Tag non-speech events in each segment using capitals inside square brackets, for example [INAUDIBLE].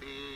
be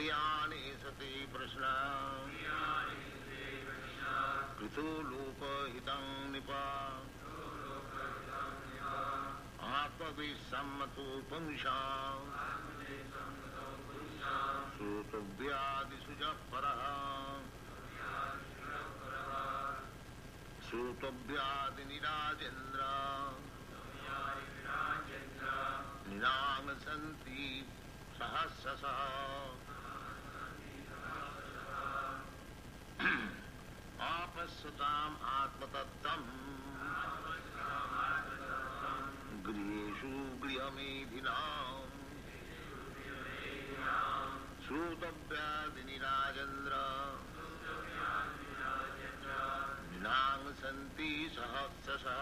یا نی سی پرشن کر آپ بھی سمت پُھا سوت پہ سوتیادی سنتی سہ س سا आपश्यताम् आत्मतत्त्वम् गृहेषु गृहमेधिनाम् श्रोतव्यादिनिराजेन्द्र निनाङ् सन्ति सहस्रशः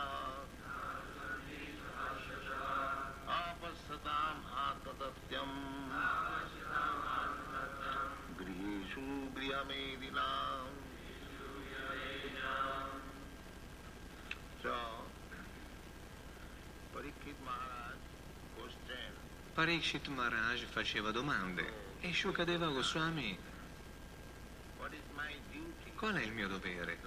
आपश्यताम् आत्मतथ्यम् गृहेषु गृहमेदिनाम् Parikshit Maharaj faceva domande e Shukadeva Goswami, qual è il mio dovere?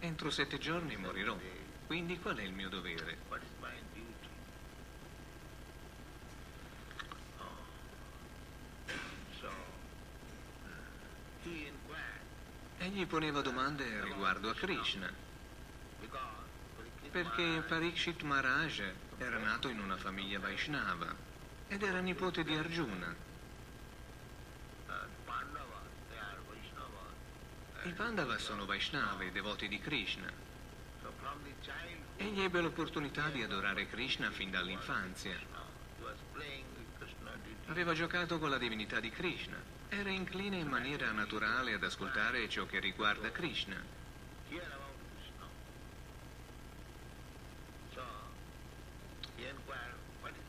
Entro sette giorni morirò, quindi qual è il mio dovere? Oh. Egli poneva domande riguardo a Krishna, perché Parikshit Maharaj era nato in una famiglia Vaishnava ed era nipote di Arjuna. I Pandava sono Vaishnava, devoti di Krishna. Egli ebbe l'opportunità di adorare Krishna fin dall'infanzia. Aveva giocato con la divinità di Krishna. Era incline in maniera naturale ad ascoltare ciò che riguarda Krishna.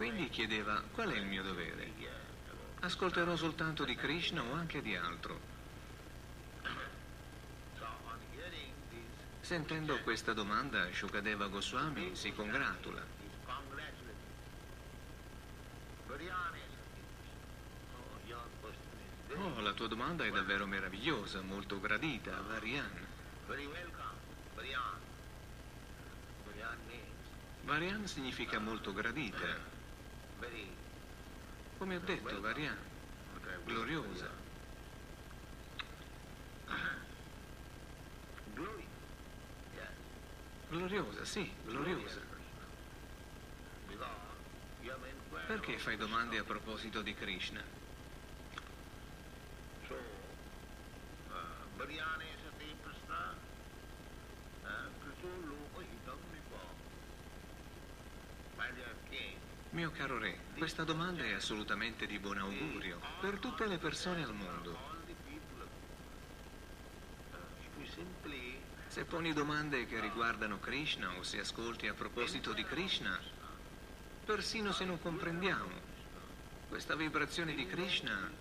Quindi chiedeva qual è il mio dovere. Ascolterò soltanto di Krishna o anche di altro. Sentendo questa domanda, Shukadeva Goswami si congratula. Oh, la tua domanda è davvero meravigliosa, molto gradita, Varian. Varian significa molto gradita. Come ho detto, Varian, gloriosa. Gloriosa, sì, gloriosa. Perché fai domande a proposito di Krishna? So, uh, Krishna, uh, Krishna Loka Hitam Nipa. My dear king, Mio caro re, questa domanda è assolutamente di buon augurio per tutte le persone al mondo. Se poni domande che riguardano Krishna o se ascolti a proposito di Krishna, persino se non comprendiamo questa vibrazione di Krishna,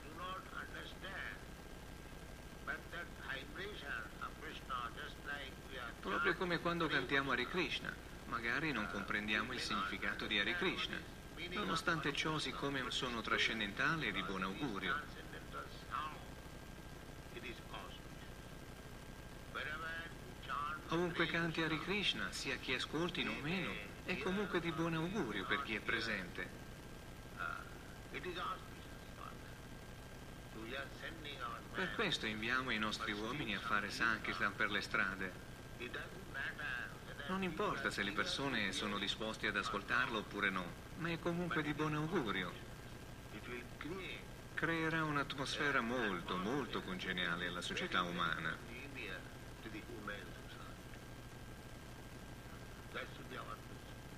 proprio come quando cantiamo Hare Krishna, magari non comprendiamo il significato di Hare Krishna. Nonostante ciò, siccome è un suono trascendentale e di buon augurio, ovunque canti Hare Krishna, sia chi ascolti non meno, è comunque di buon augurio per chi è presente. Per questo inviamo i nostri uomini a fare Sankirtan per le strade. Non importa se le persone sono disposte ad ascoltarlo oppure no, ma è comunque di buon augurio. Creerà un'atmosfera molto, molto congeniale alla società umana.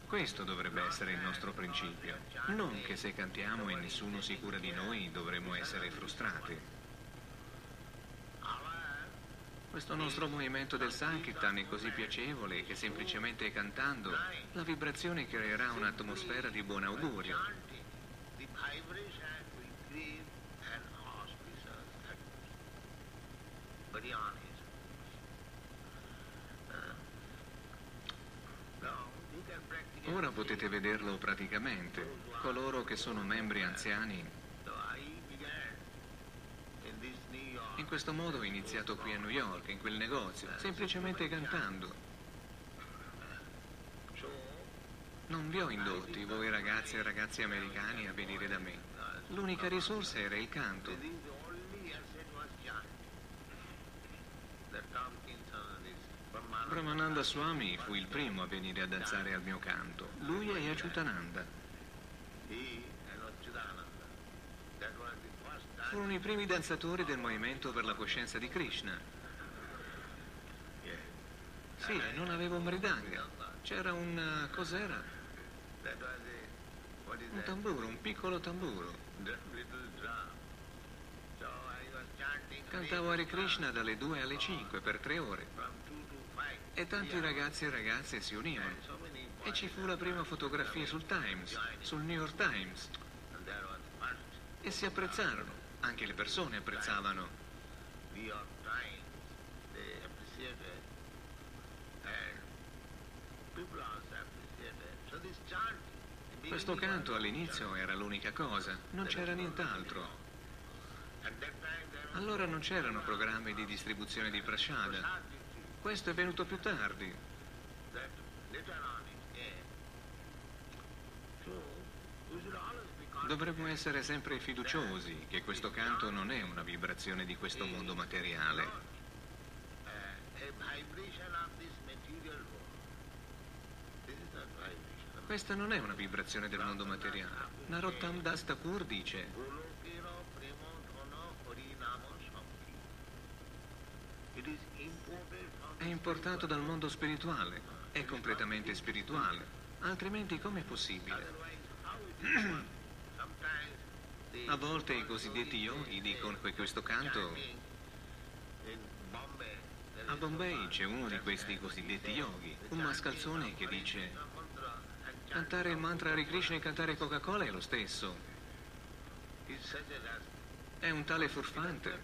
Questo dovrebbe essere il nostro principio. Non che se cantiamo e nessuno si cura di noi dovremmo essere frustrati. Questo nostro movimento del Sankirtan è così piacevole che semplicemente cantando la vibrazione creerà un'atmosfera di buon augurio. Ora potete vederlo praticamente. Coloro che sono membri anziani, So I began in this New York. In questo modo ho iniziato qui a New York, in quel negozio, semplicemente cantando. Non vi ho indotti, voi ragazzi e ragazzi americani, a venire da me. L'unica risorsa era il canto. Brahmananda Swami fu il primo a venire a danzare al mio canto. Lui e Achutananda. Furono i primi danzatori del movimento per la coscienza di Krishna. Sì, non avevo mridanga. C'era un... eh, cos'era? Un tamburo, un piccolo tamburo. Cantavo Hare Krishna dalle 2 alle 5 per tre ore. from 2 to 5. E tanti ragazzi e ragazze si univano. E ci fu la prima fotografia sul Times, sul New York Times. E si apprezzarono. Anche le persone apprezzavano. Questo canto all'inizio era l'unica cosa, non c'era nient'altro. Allora non c'erano programmi di distribuzione di. Prasad Questo è venuto più tardi. Dovremmo essere sempre fiduciosi che questo canto non è una vibrazione di questo mondo materiale. Questa non è una vibrazione del mondo materiale. Narottam Das Thakur dice, è importato dal mondo spirituale, è completamente spirituale. Altrimenti com'è possibile? [CLEARS THROAT] A volte i cosiddetti yogi dicono che questo canto... A Bombay c'è uno di questi cosiddetti yogi, un mascalzone che dice cantare il mantra Hare Krishna e cantare Coca-Cola è lo stesso. È un tale furfante.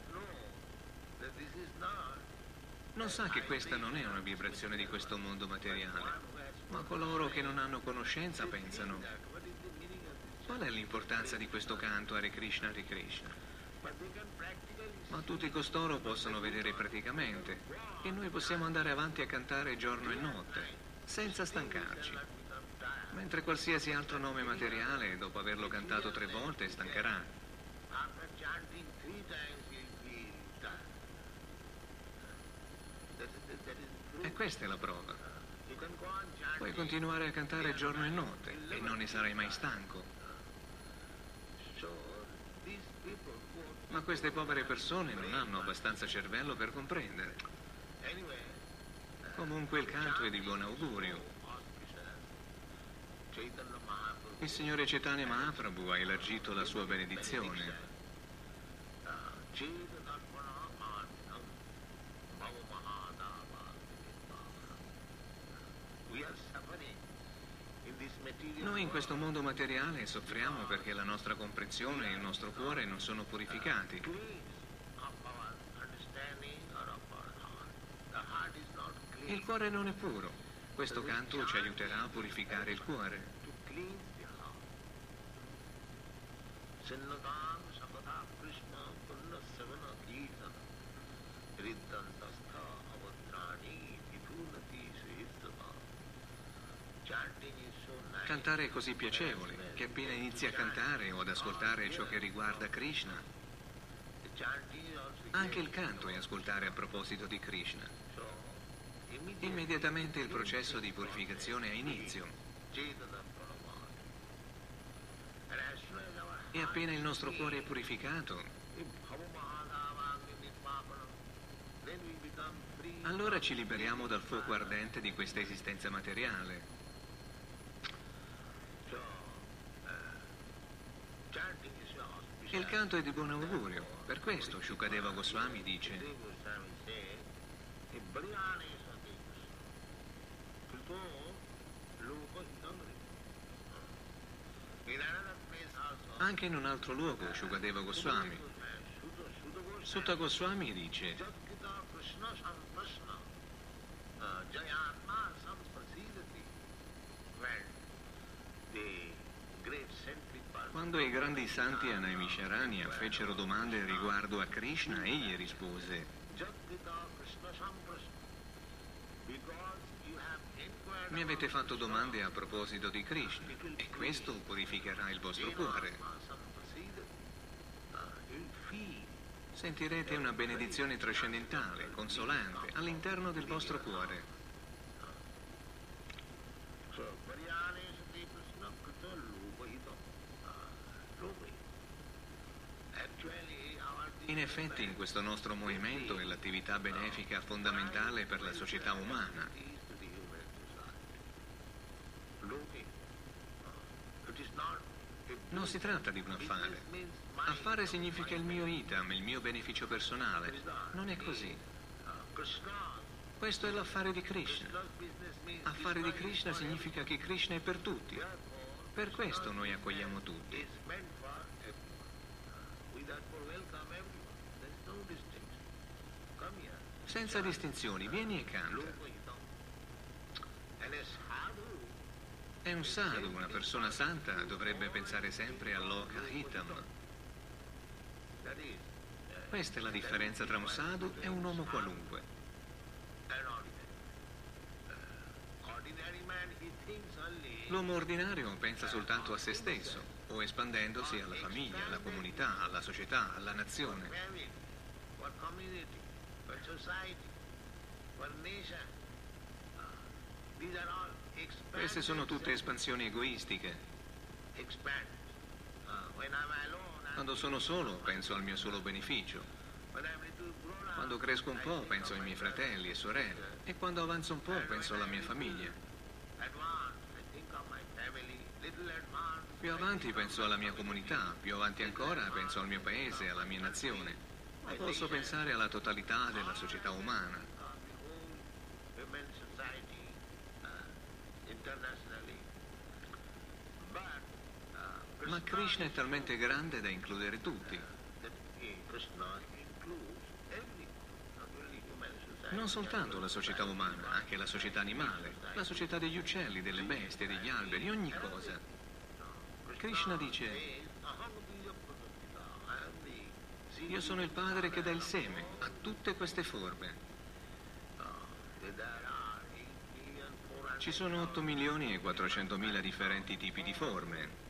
Non sa che questa non è una vibrazione di questo mondo materiale. Ma coloro che non hanno conoscenza pensano, qual è l'importanza di questo canto Hare Krishna Hare Krishna? Ma tutti costoro possono vedere praticamente che noi possiamo andare avanti a cantare giorno e notte, senza stancarci. Mentre qualsiasi altro nome materiale, dopo averlo cantato tre volte, stancherà. E questa è la prova. Puoi continuare a cantare giorno e notte e non ne sarai mai stanco. So these people who Ma queste povere persone non hanno abbastanza cervello per comprendere. Comunque il canto è di buon augurio. Il Signore Chaitanya Mahaprabhu ha elargito la sua benedizione. Noi in questo mondo materiale soffriamo perché la nostra comprensione e il nostro cuore non sono purificati. Il cuore non è puro. Questo canto ci aiuterà a purificare il cuore. Cantare è così piacevole che appena inizi a cantare o ad ascoltare ciò che riguarda Krishna, anche il canto è ascoltare a proposito di Krishna. Immediatamente il processo di purificazione ha inizio e appena il nostro cuore è purificato, allora ci liberiamo dal fuoco ardente di questa esistenza materiale. So, uh, chanting is auspicious. E il canto è di buon augurio. Per questo Shukadeva Goswami dice anche in un altro luogo Shukadeva Goswami Sutta Goswami dice Quando i grandi santi a Naimisharanya fecero domande riguardo a Krishna, egli rispose Mi avete fatto domande a proposito di Krishna e questo purificherà il vostro cuore. Sentirete una benedizione trascendentale, consolante, all'interno del vostro cuore. In effetti in questo nostro movimento è l'attività benefica fondamentale per la società umana. Non si tratta di un affare. Affare significa il mio itam, il mio beneficio personale. Non è così. Questo è l'affare di Krishna. Affare di Krishna significa che Krishna è per tutti. Per questo noi accogliamo tutti. Senza distinzioni, vieni e canta. È un sadhu, una persona santa, dovrebbe pensare sempre all'Oka Hitam. Questa è la differenza tra un sadhu e un uomo qualunque. L'uomo ordinario pensa soltanto a se stesso, o espandendosi alla famiglia, alla comunità, alla società, alla nazione. For society, for nation. These are all Queste sono tutte espansioni egoistiche. I'm Quando sono solo penso al mio solo beneficio. Quando cresco un po' penso ai miei fratelli e sorelle. E quando avanzo un po' penso alla mia famiglia. Più avanti penso alla mia comunità, più avanti ancora penso al mio paese, alla mia nazione. Posso pensare alla totalità della società umana. Ma Krishna è talmente grande da includere tutti. Non soltanto la società umana, anche la società animale, la società degli uccelli, delle bestie, degli alberi, ogni cosa. Krishna dice, io sono il padre che dà il seme a tutte queste forme. There are 8 million 400 Ci sono 8 milioni e 400 mila differenti tipi di forme.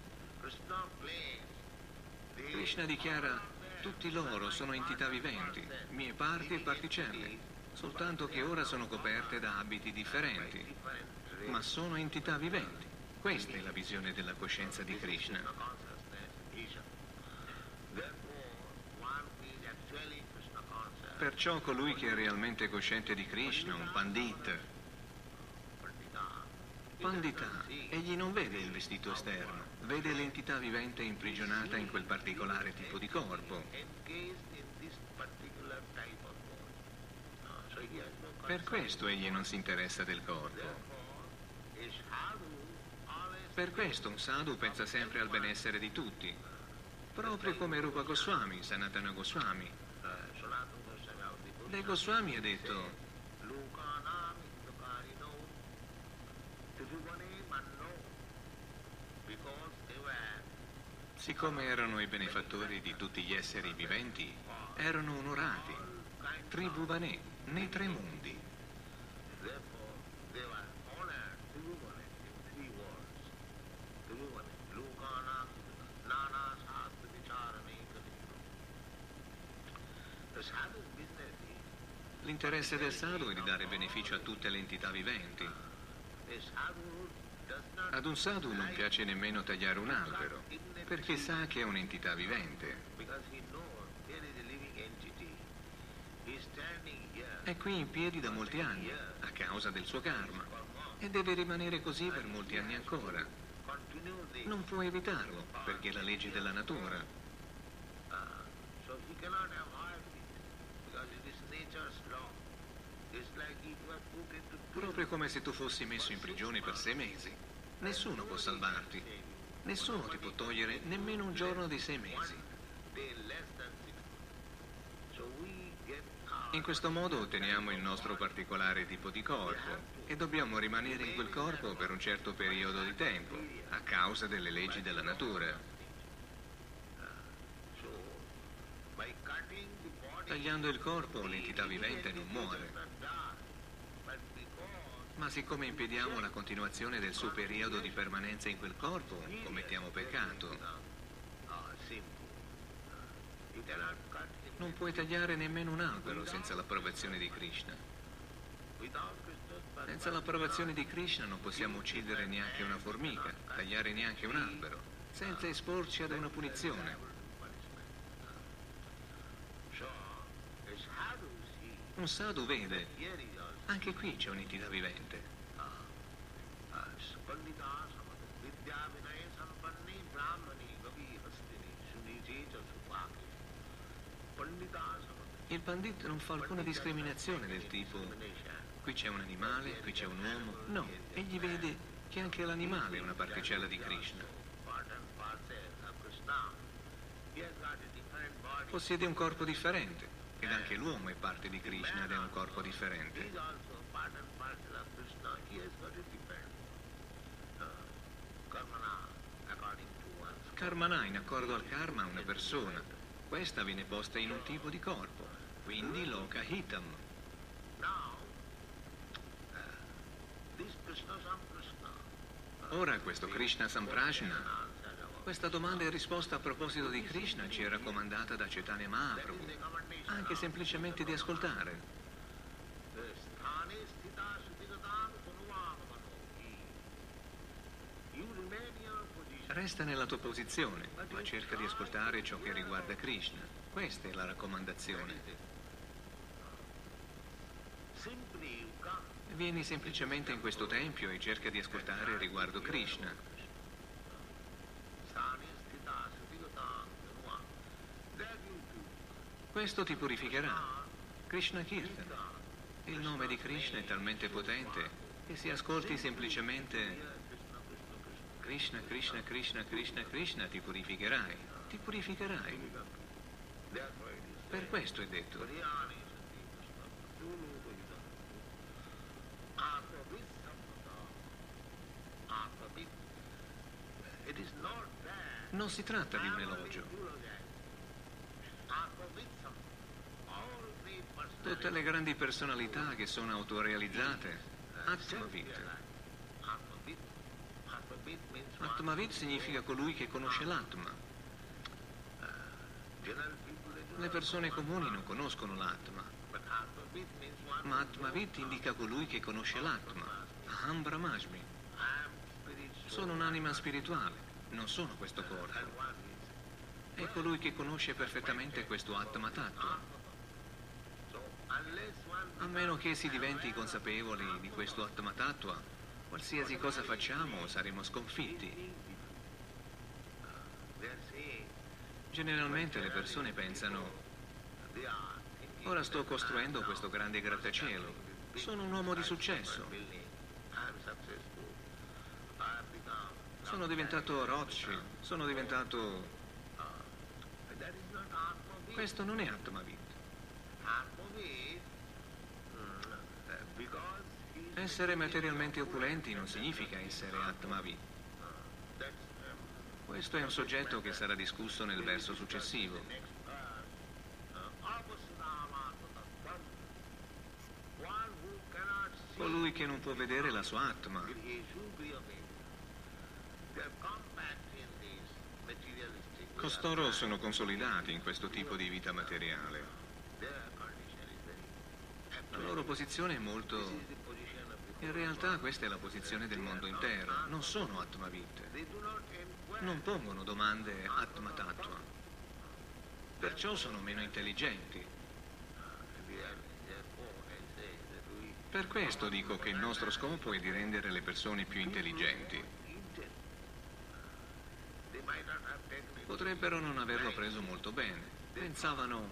Krishna dichiara, tutti loro sono entità viventi, mie parti e particelle, soltanto che ora sono coperte da abiti differenti, different ma sono entità viventi. Questa è la visione della coscienza di Krishna. Perciò colui che è realmente cosciente di Krishna, un pandit, Pandita, egli non vede il vestito esterno, vede l'entità vivente imprigionata in quel particolare tipo di corpo. Per questo egli non si interessa del corpo. Per questo un sadhu pensa sempre al benessere di tutti, proprio come Rupa Goswami, Sanatana Goswami. De Goswami ha detto, siccome erano i benefattori di tutti gli esseri viventi, erano onorati, tribubane, nei tre mondi. L'interesse del sadhu è di dare beneficio a tutte le entità viventi. Ad un sadhu non piace nemmeno tagliare un albero, perché sa che è un'entità vivente. È qui in piedi da molti anni, a causa del suo karma, e deve rimanere così per molti anni ancora. Non può evitarlo, perché è la legge della natura. Proprio come se tu fossi messo in prigione per sei mesi. Nessuno può salvarti. Nessuno ti può togliere nemmeno un giorno di sei mesi. In questo modo otteniamo il nostro particolare tipo di corpo e dobbiamo rimanere in quel corpo per un certo periodo di tempo, a causa delle leggi della natura. Tagliando il corpo l'entità vivente non muore. Ma siccome impediamo la continuazione del suo periodo di permanenza in quel corpo, commettiamo peccato. Non puoi tagliare nemmeno un albero senza l'approvazione di Krishna. Senza l'approvazione di Krishna non possiamo uccidere neanche una formica, tagliare neanche un albero, senza esporci ad una punizione. Un sadhu vede, anche qui c'è un'entità vivente. Il pandit non fa alcuna discriminazione del tipo qui c'è un animale, qui c'è un uomo. No, egli vede che anche l'animale è una particella di Krishna. Possiede un corpo differente. Ed anche l'uomo è parte di Krishna ed è un corpo differente. Karmana in accordo al karma una persona. Questa viene posta in un tipo di corpo, quindi loka hitam. Ora questo Krishna Samprajna questa domanda e risposta a proposito di Krishna ci è raccomandata da Chaitanya Mahaprabhu, anche semplicemente di ascoltare. Resta nella tua posizione, ma cerca di ascoltare ciò che riguarda Krishna. Questa è la raccomandazione. Vieni semplicemente in questo tempio e cerca di ascoltare riguardo Krishna. Questo ti purificherà. Krishna Kirtan. Il nome di Krishna è talmente potente che se ascolti semplicemente Krishna, Krishna, Krishna, Krishna, Krishna, ti purificherai. Ti purificherai. Per questo è detto. Non si tratta di un elogio. Tutte le grandi personalità che sono autorealizzate, Atmavit. Atmavit significa colui che conosce l'Atma. Le persone comuni non conoscono l'Atma, ma Atmavit indica colui che conosce l'Atma, Aham Brahmasmi. Sono un'anima spirituale, non sono questo corpo. È colui che conosce perfettamente questo Atma Tattva. A meno che si diventi consapevoli di questo Atma Tattva, qualsiasi cosa facciamo saremo sconfitti. Generalmente le persone pensano, ora sto costruendo questo grande grattacielo, sono un uomo di successo, sono diventato Rothschild, sono diventato... Questo non è Atmavid. Essere materialmente opulenti non significa essere Atmavid. Questo è un soggetto che sarà discusso nel verso successivo. Colui che non può vedere la sua Atma. Costoro sono consolidati in questo tipo di vita materiale. La loro posizione è molto... In realtà questa è la posizione del mondo intero, non sono Atmavit. Non pongono domande Atma Tattva. Perciò sono meno intelligenti. Per questo dico che il nostro scopo è di rendere le persone più intelligenti. Potrebbero non averlo preso molto bene. Pensavano,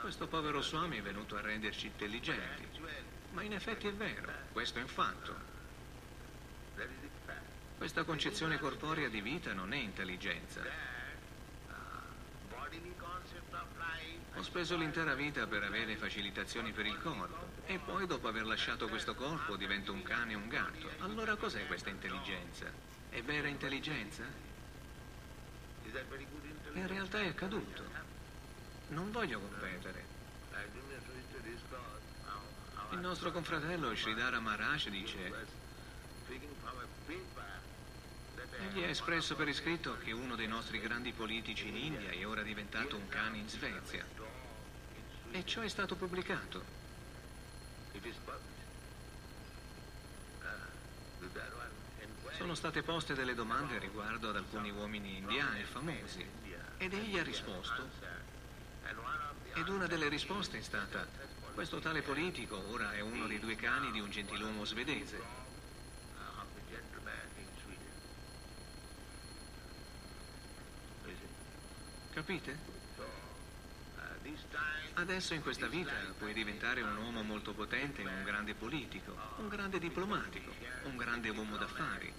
questo povero Swami è venuto a renderci intelligenti. Ma in effetti è vero, questo è un fatto. Questa concezione corporea di vita non è intelligenza. Ho speso l'intera vita per avere facilitazioni per il corpo e poi dopo aver lasciato questo corpo divento un cane o un gatto. Allora cos'è questa intelligenza? È vera intelligenza? In realtà è accaduto. Non voglio competere. Il nostro confratello Sridhara Maharaj dice, egli ha espresso per iscritto che uno dei nostri grandi politici in India è ora diventato un cane in Svezia. E ciò è stato pubblicato. Sono state poste delle domande riguardo ad alcuni uomini indiani famosi ed egli ha risposto. Ed una delle risposte è stata, questo tale politico ora è uno dei due cani di un gentiluomo svedese. Capite? Adesso in questa vita puoi diventare un uomo molto potente, un grande politico, un grande diplomatico, un grande uomo d'affari,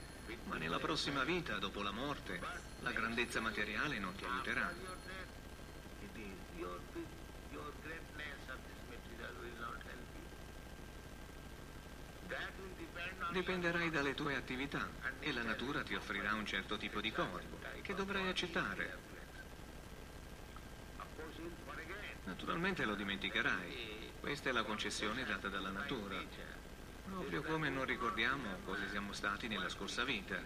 ma nella prossima vita, dopo la morte, la grandezza materiale non ti aiuterà. Dipenderai dalle tue attività e la natura ti offrirà un certo tipo di corpo che dovrai accettare. Naturalmente lo dimenticherai. Questa è la concessione data dalla natura. Proprio come non ricordiamo cosa siamo stati nella scorsa vita.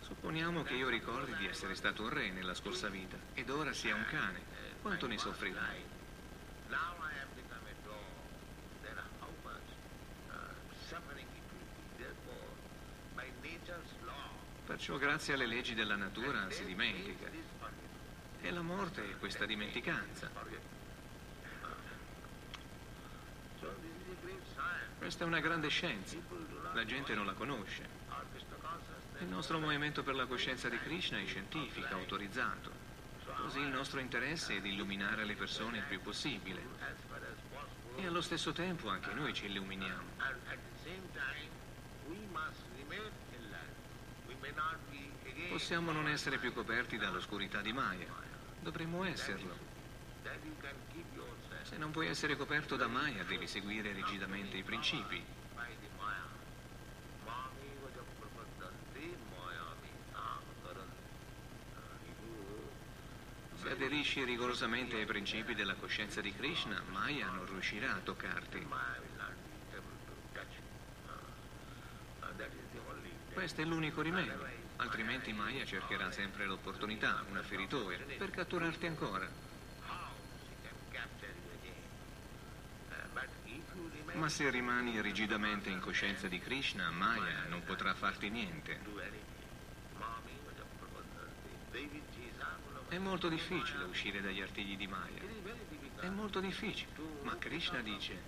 Supponiamo che io ricordi di essere stato un re nella scorsa vita ed ora sia un cane. Quanto ne soffrirai? Perciò grazie alle leggi della natura si dimentica. E la morte è questa dimenticanza. Questa è una grande scienza. La gente non la conosce. Il nostro movimento per la coscienza di Krishna è scientifico, autorizzato. Così il nostro interesse è di illuminare le persone il più possibile. E allo stesso tempo anche noi ci illuminiamo. Possiamo non essere più coperti dall'oscurità di Maya. Dovremmo esserlo. Se non puoi essere coperto da Maya, devi seguire rigidamente i principi. Se aderisci rigorosamente ai principi della coscienza di Krishna, Maya non riuscirà a toccarti. Questo è l'unico rimedio, altrimenti Maya cercherà sempre l'opportunità, un afferitore, per catturarti ancora. Ma se rimani rigidamente in coscienza di Krishna, Maya non potrà farti niente. È molto difficile uscire dagli artigli di Maya. È molto difficile. Ma Krishna dice,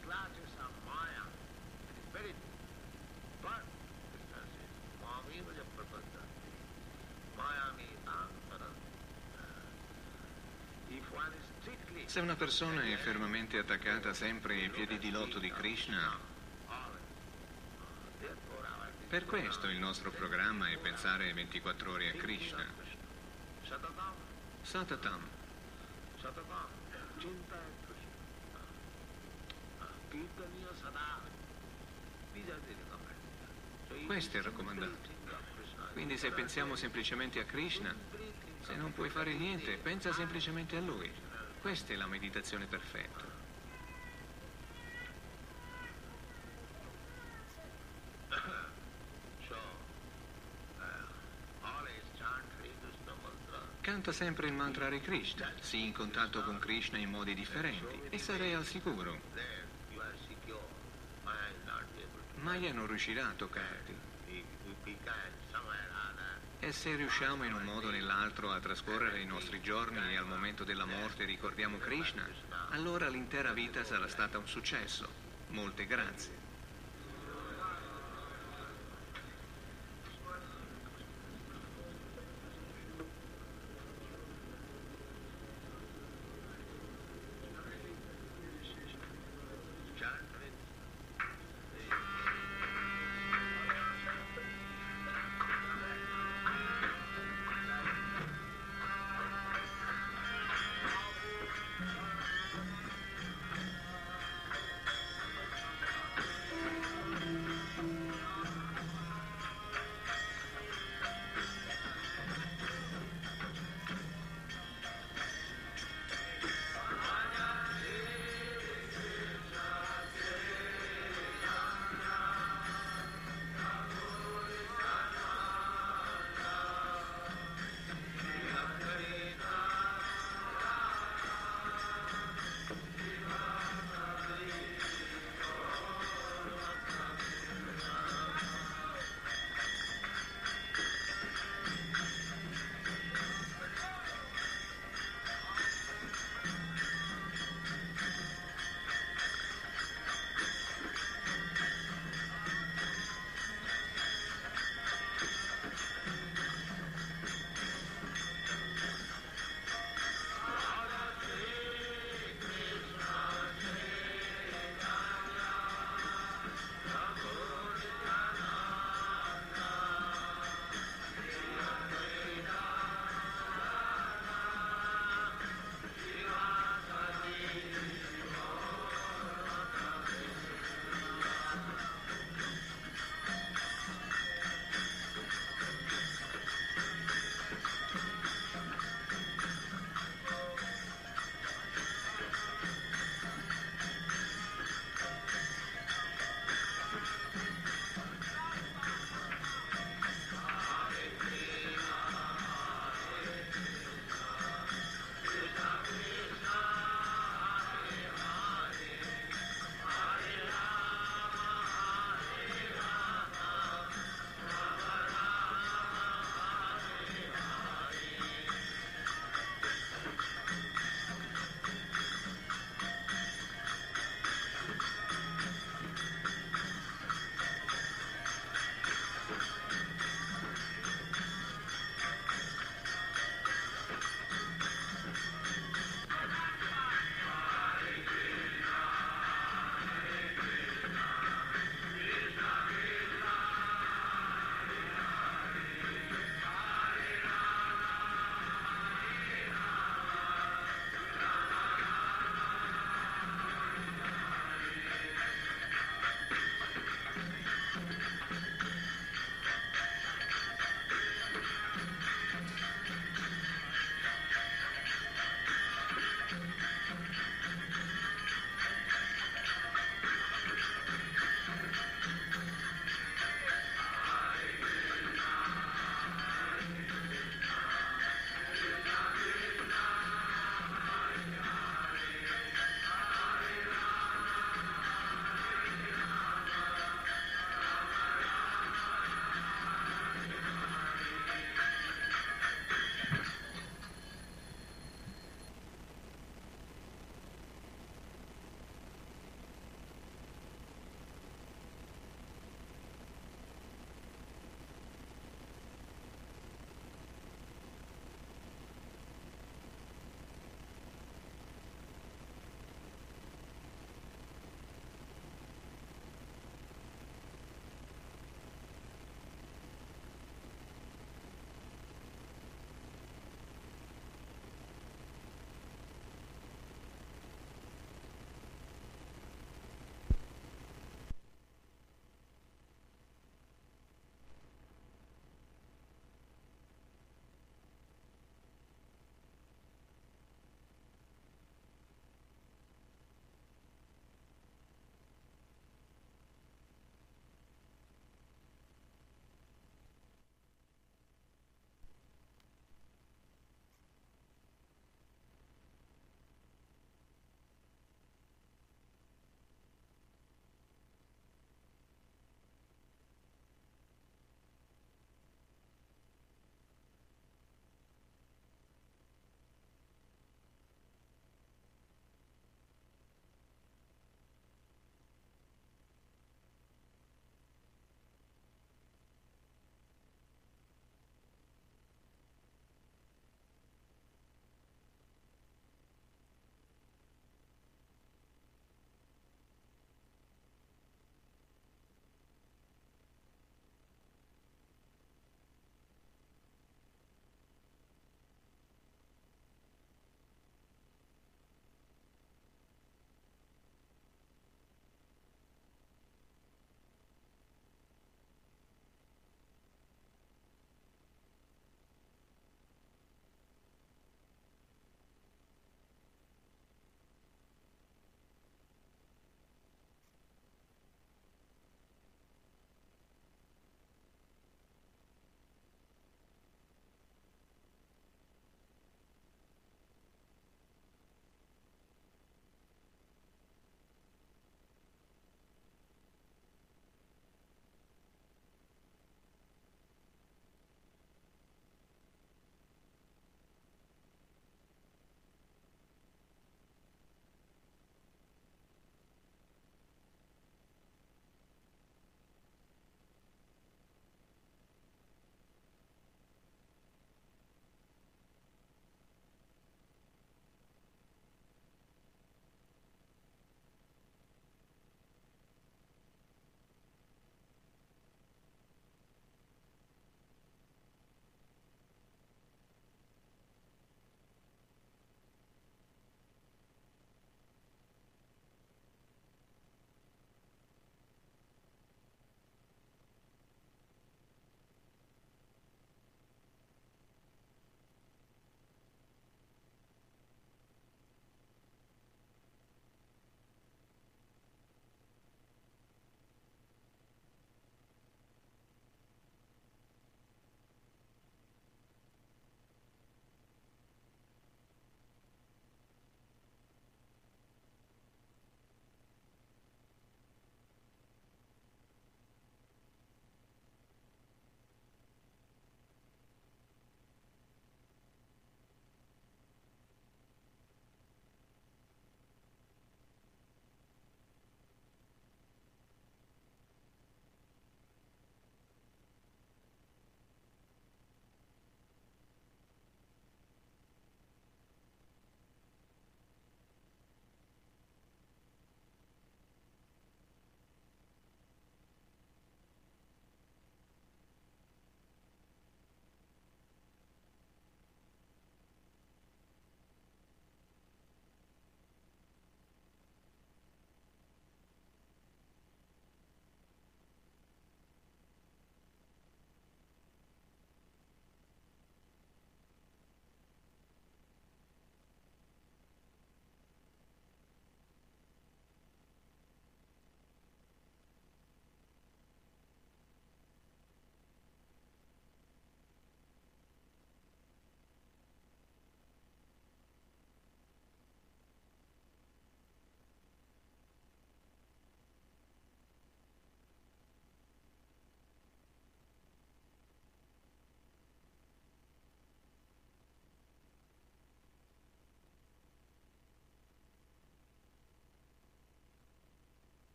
se una persona è fermamente attaccata sempre ai piedi di lotto di Krishna, per questo il nostro programma è pensare 24 ore a Krishna. Satatam, Questo è raccomandato. Quindi se pensiamo semplicemente a Krishna, se non puoi fare niente, pensa semplicemente a Lui. Questa è la meditazione perfetta. Canta sempre il mantra Hare Krishna, sii in contatto con Krishna in modi differenti e sarai al sicuro. Maya non riuscirà a toccarti. E se riusciamo in un modo o nell'altro a trascorrere i nostri giorni e al momento della morte ricordiamo Krishna, allora l'intera vita sarà stata un successo. Molte grazie.